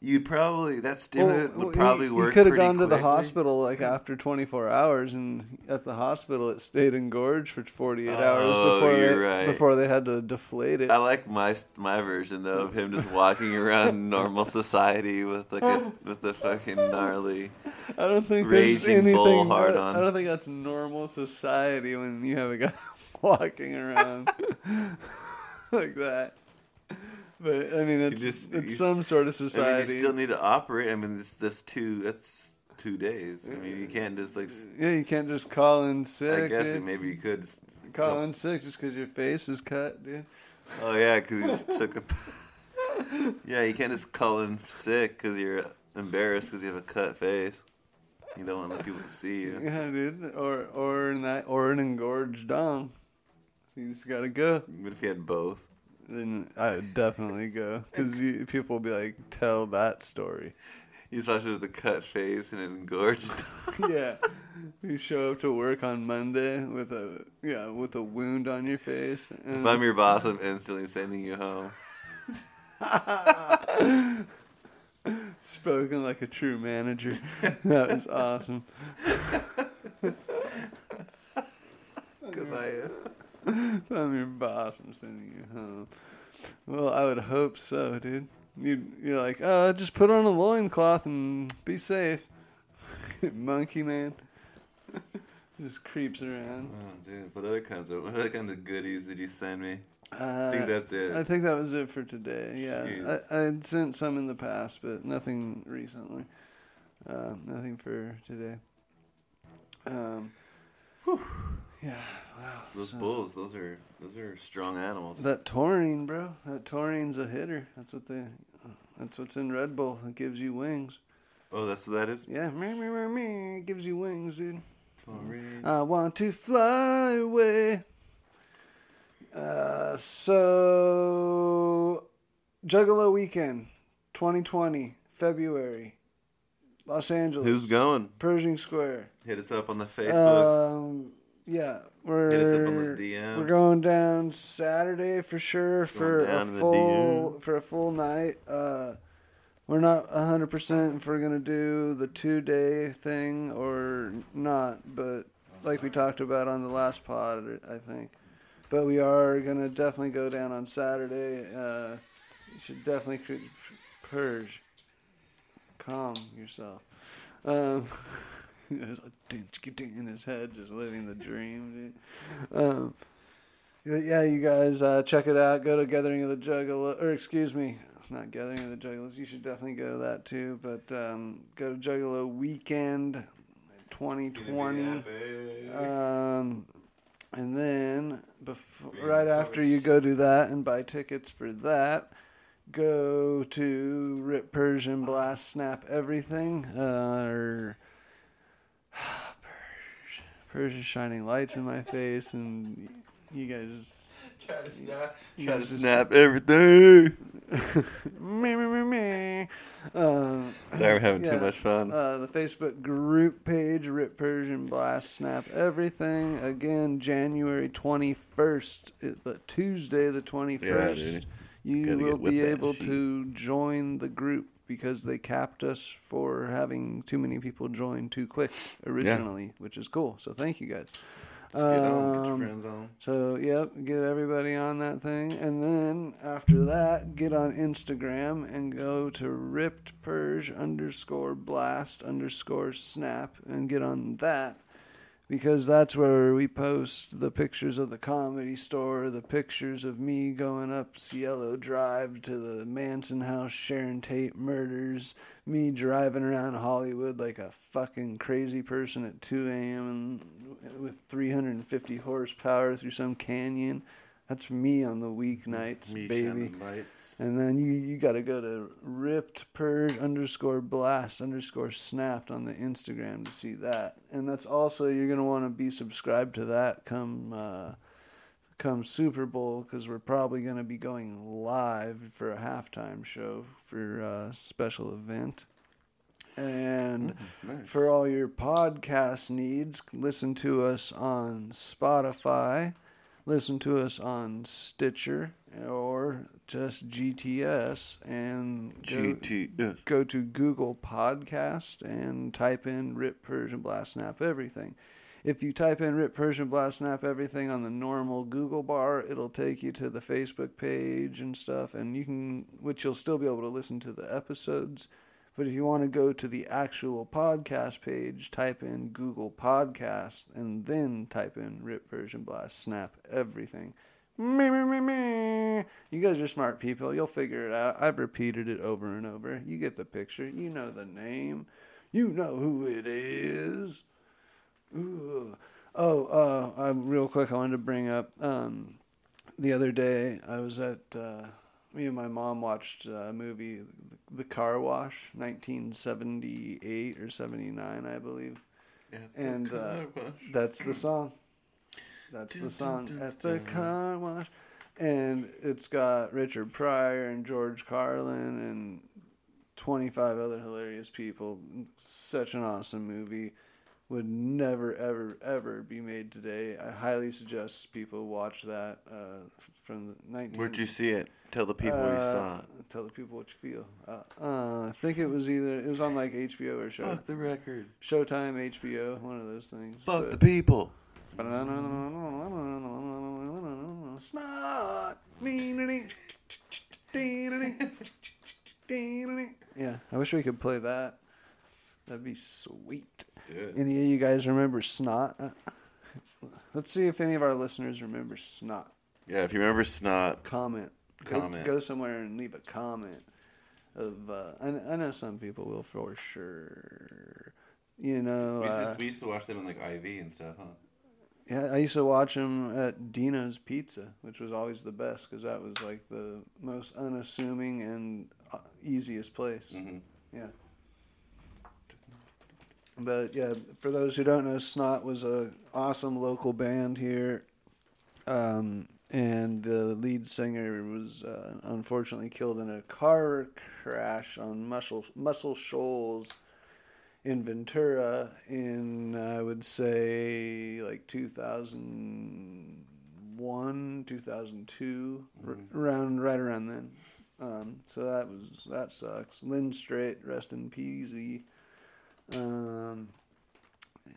you'd probably that stimulant would probably he, work. You could have gone to the hospital like after 24 hours, and at the hospital it stayed engorged for 48 hours Oh, before you're they right. before they had to deflate it. I like my my version though of him just walking [LAUGHS] around normal society with like a with a fucking gnarly. I don't think there's anything. hard I- on. I don't think that's normal society when you have a guy [LAUGHS] walking around [LAUGHS] like that. But I mean, it's just- it's some sort of I mean, society. you still need to operate. I mean, it's just two. That's two days. I mean, you can't just like. yeah, you can't just call in sick. I guess maybe you could. Call in sick just because your face is cut, dude. Oh yeah, because you just took a. [LAUGHS] yeah, you can't just call in sick because you're embarrassed because you have a cut face. You don't want to let people to see you. Yeah, dude. Or or in that or an engorged dong. You just gotta go. What if you had both? Then I would definitely go because people will be like, tell that story. You it with a cut face and an engorged. [LAUGHS] yeah. You show up to work on Monday with a yeah with a wound on your face. And if I'm your boss, I'm instantly sending you home. [LAUGHS] spoken like a true manager. that was awesome. [LAUGHS] Because I. Uh, If I'm your boss, I'm sending you home. Well, I would hope so, dude. You you're like, uh, just put on a loincloth and be safe. [LAUGHS] Monkey man. [LAUGHS] just creeps around. oh, dude, what other kinds of what other kinds of goodies did you send me? Uh, I think that's it. I think that was it for today. Yeah. I, I had sent some in the past, but nothing recently. Uh, nothing for today. Um, yeah, wow. Those so- bulls, those are those are strong animals. That taurine, bro. That taurine's a hitter. That's what they. That's what's in Red Bull. It gives you wings. oh, that's what that is. Yeah, me me me me. It gives you wings, dude. Taurine. I want to fly away. Uh, so, Juggalo Weekend, 2020, February, Los Angeles. Who's going? Pershing Square. Hit us up on the Facebook. Um, yeah, Hit us up on we're those DMs. we're going down Saturday for sure for a down in the full DM. for a full night. Uh, we're not hundred percent if we're gonna do the two day thing or not, but like we talked about on the last pod, I think. But we are gonna definitely go down on Saturday. Uh, you should definitely cr- purge, calm yourself. Um, [LAUGHS] [LAUGHS] there's a ding ding in his head, just living the dream. Dude. Um, yeah, you guys uh, check it out. Go to Gathering of the Juggalo, or excuse me, not Gathering of the Juggalos. You should definitely go to that too. But um, go to Juggalo Weekend 2020. Um, and then before, Being right after you go do that and buy tickets for that, go to Rip Persh and Blast Snap Everything. Uh, or [SIGHS] Persian, Persian shining lights in my face, and you guys. Try to snap. you Try to snap everything. [LAUGHS] me, me, me, me. Um, Sorry, we're having yeah. too much fun. Uh, the Facebook group page, Rip Persh and Blast Snap Everything. Again, January 21st, it- the Tuesday the 21st. Yeah. You Gotta will be able sheet. to join the group because they capped us for having too many people join too quick originally, which is cool. So thank you guys. Get on. Get your Um, friends on. so, yep, get everybody on that thing. And then after that, get on Instagram and go to ripped purge underscore blast underscore snap and get on that because that's where we post the pictures of the comedy store, the pictures of me going up Cielo Drive to the Manson house, Sharon Tate murders, me driving around Hollywood like a fucking crazy person at 2 a.m. with 350 horsepower through some canyon. That's me on the weeknights, Me baby. And then you, you got to go to ripped purge underscore blast underscore snapped on the Instagram to see that. And that's also you're gonna want to be subscribed to that come uh, come Super Bowl because we're probably gonna be going live for a halftime show for a special event. And Nice. for all your podcast needs, listen to us on Spotify, listen to us on Stitcher, or just GTS, and go, GTS. go to Google Podcast and type in Rip Persh and Blast Snap Everything. If you type in Rip Persh and Blast Snap Everything on the normal Google bar, it'll take you to the Facebook page and stuff, and you can, which you'll still be able to listen to the episodes. But if you want to go to the actual podcast page, type in Google Podcast and then type in Rip Persh and Blast Snap Everything. Me, me, me, me. You guys are smart people. You'll figure it out. I've repeated it over and over. You get the picture. You know the name. You know who it is. Ooh. Oh, uh, uh, real quick, I wanted to bring up um, the other day I was at. Uh, me and my mom watched a movie, The Car Wash, 1978 or 79, I believe. And uh, that's the song. That's the song. At the car wash. And it's got Richard Pryor and George Carlin and 25 other hilarious people. Such an awesome movie. Would never, ever, ever be made today. I highly suggest people watch that uh, from the 19. Where'd you see it? Tell the people where you saw it. Uh, Tell the people what you feel. Uh, uh, I think it was either it was on like HBO or show, Fuck the record. Showtime, HBO, one of those things. Fuck but- the people. It's Snot. [LAUGHS] Yeah, I wish we could play that. That'd be sweet. Good. Any of you guys remember Snot? Uh, Let's see if any of our listeners remember Snot. Yeah, if you remember Snot, Comment. Go, Comment. go somewhere and leave a comment. Of uh, I, I know some people will for sure. You know, we, used uh, to, we used to watch them in like IV and stuff, huh? Yeah, I used to watch them at Dino's Pizza, which was always the best because that was like the most unassuming and uh, easiest place. hmm Yeah. But yeah, for those who don't know, Snot was a awesome local band here, um, and the lead singer was uh, unfortunately killed in a car crash on Muscle Muscle Shoals in Ventura in I would say like 2001, 2002, r- around right around then. Um, so that was that sucks. Lynn Strait, rest in peasy. Um,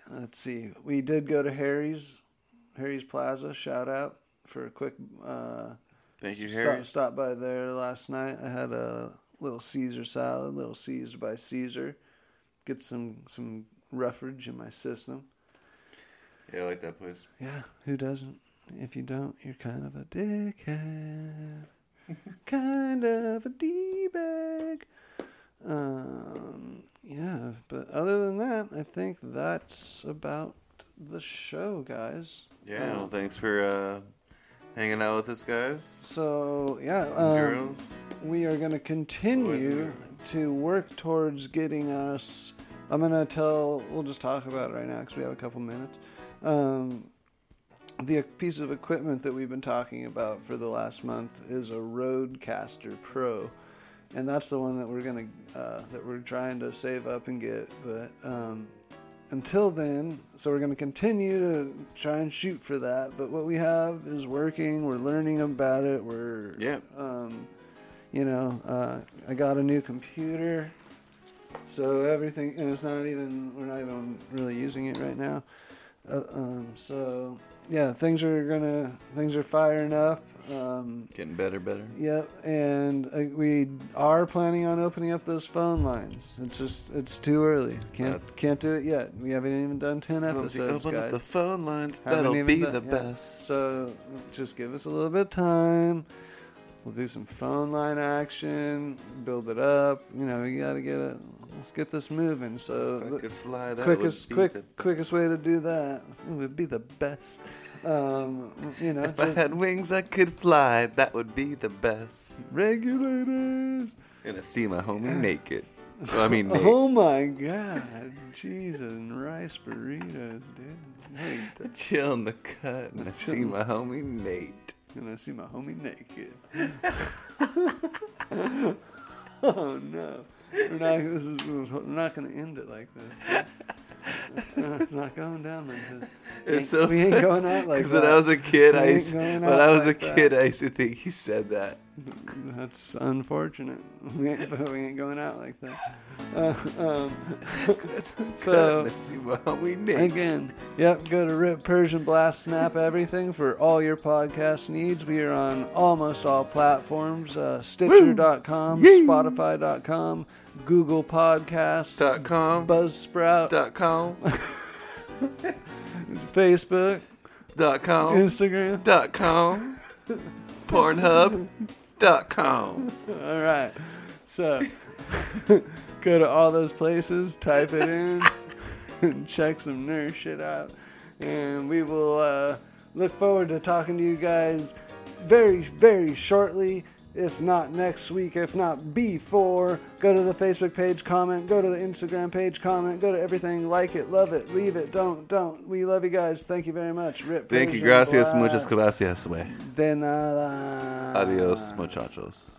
let's see. We did go to Harry's, Harry's Plaza. Shout out for a quick. Uh, Thank you, stop, Harry. Stopped by there last night. I had a little Caesar salad, little Caesar by Caesar. Get some some roughage in my system. Yeah, I like that place. Yeah, who doesn't? If you don't, you're kind of a dickhead. [LAUGHS] kind of a d-bag. Um, yeah, but other than that, I think that's about the show, guys. Yeah, Um, well, thanks for uh, hanging out with us, guys. So yeah, um, Girls. we are going to continue to work towards getting us. I'm going to tell. We'll just talk about it right now because we have a couple minutes. Um, the piece of equipment that we've been talking about for the last month is a Rodecaster Pro, and that's the one that we're gonna uh, that we're trying to save up and get. But um, until then, so we're gonna continue to try and shoot for that. But what we have is working. We're learning about it. We're Yeah. um, you know, uh, I got a new computer, so everything, and it's not even, we're not even really using it right now. Uh, um, so yeah, things are gonna, things are firing up. Um, Getting better, better. Yep, and uh, we are planning on opening up those phone lines. It's just it's too early. Can't Uh, can't do it yet. We haven't even done ten Once you episodes, open guys. up the phone lines, Haven't that'll be done- the yeah. best. So just give us a little bit of time. We'll do some phone line action, build it up. You know, you got to get it. Let's get this moving. So if the I could fly, that quickest, would be quick, the quickest way to do that would be the best. Um, you know, If I had wings, I could fly. That would be the best. regulators. Gonna see my homie [SIGHS] naked. Well, I mean, Nate. [LAUGHS] Oh my God, Jesus and rice burritos, dude. [LAUGHS] T- chill in the cut and I see my homie Nate. gonna see my homie naked. [LAUGHS] oh no, we're not. This is, we're not gonna end it like this. It's not going down like this. We ain't- so we ain't going out like [LAUGHS] that. when I was a kid, We I used, when I was like a that. kid, I used to think he said that. That's unfortunate. We ain't, but we ain't going out like that. Uh, um, [LAUGHS] [LAUGHS] so, So- I see my homie Nate. Again, yep, go to Rip Persh and Blast Snap Everything for all your podcast needs. We are on almost all platforms uh, Stitcher.com. Spotify.com, Google Podcasts, Dot com. Buzzsprout, Dot com. [LAUGHS] Facebook, Dot com. Instagram. Dot com. Pornhub. Dot com. All right. So [LAUGHS] go to all those places, type it in, and [LAUGHS] check some nerd shit out. And we will uh, look forward to talking to you guys very, very shortly. If not next week, if not before, go to the Facebook page, comment. Go to the Instagram page, comment. Go to everything, like it, love it, leave it, don't, don't. We love you guys. Thank you very much. Rip. Thank you. Gracias. Muchas gracias, güey. De nada. Adios, muchachos.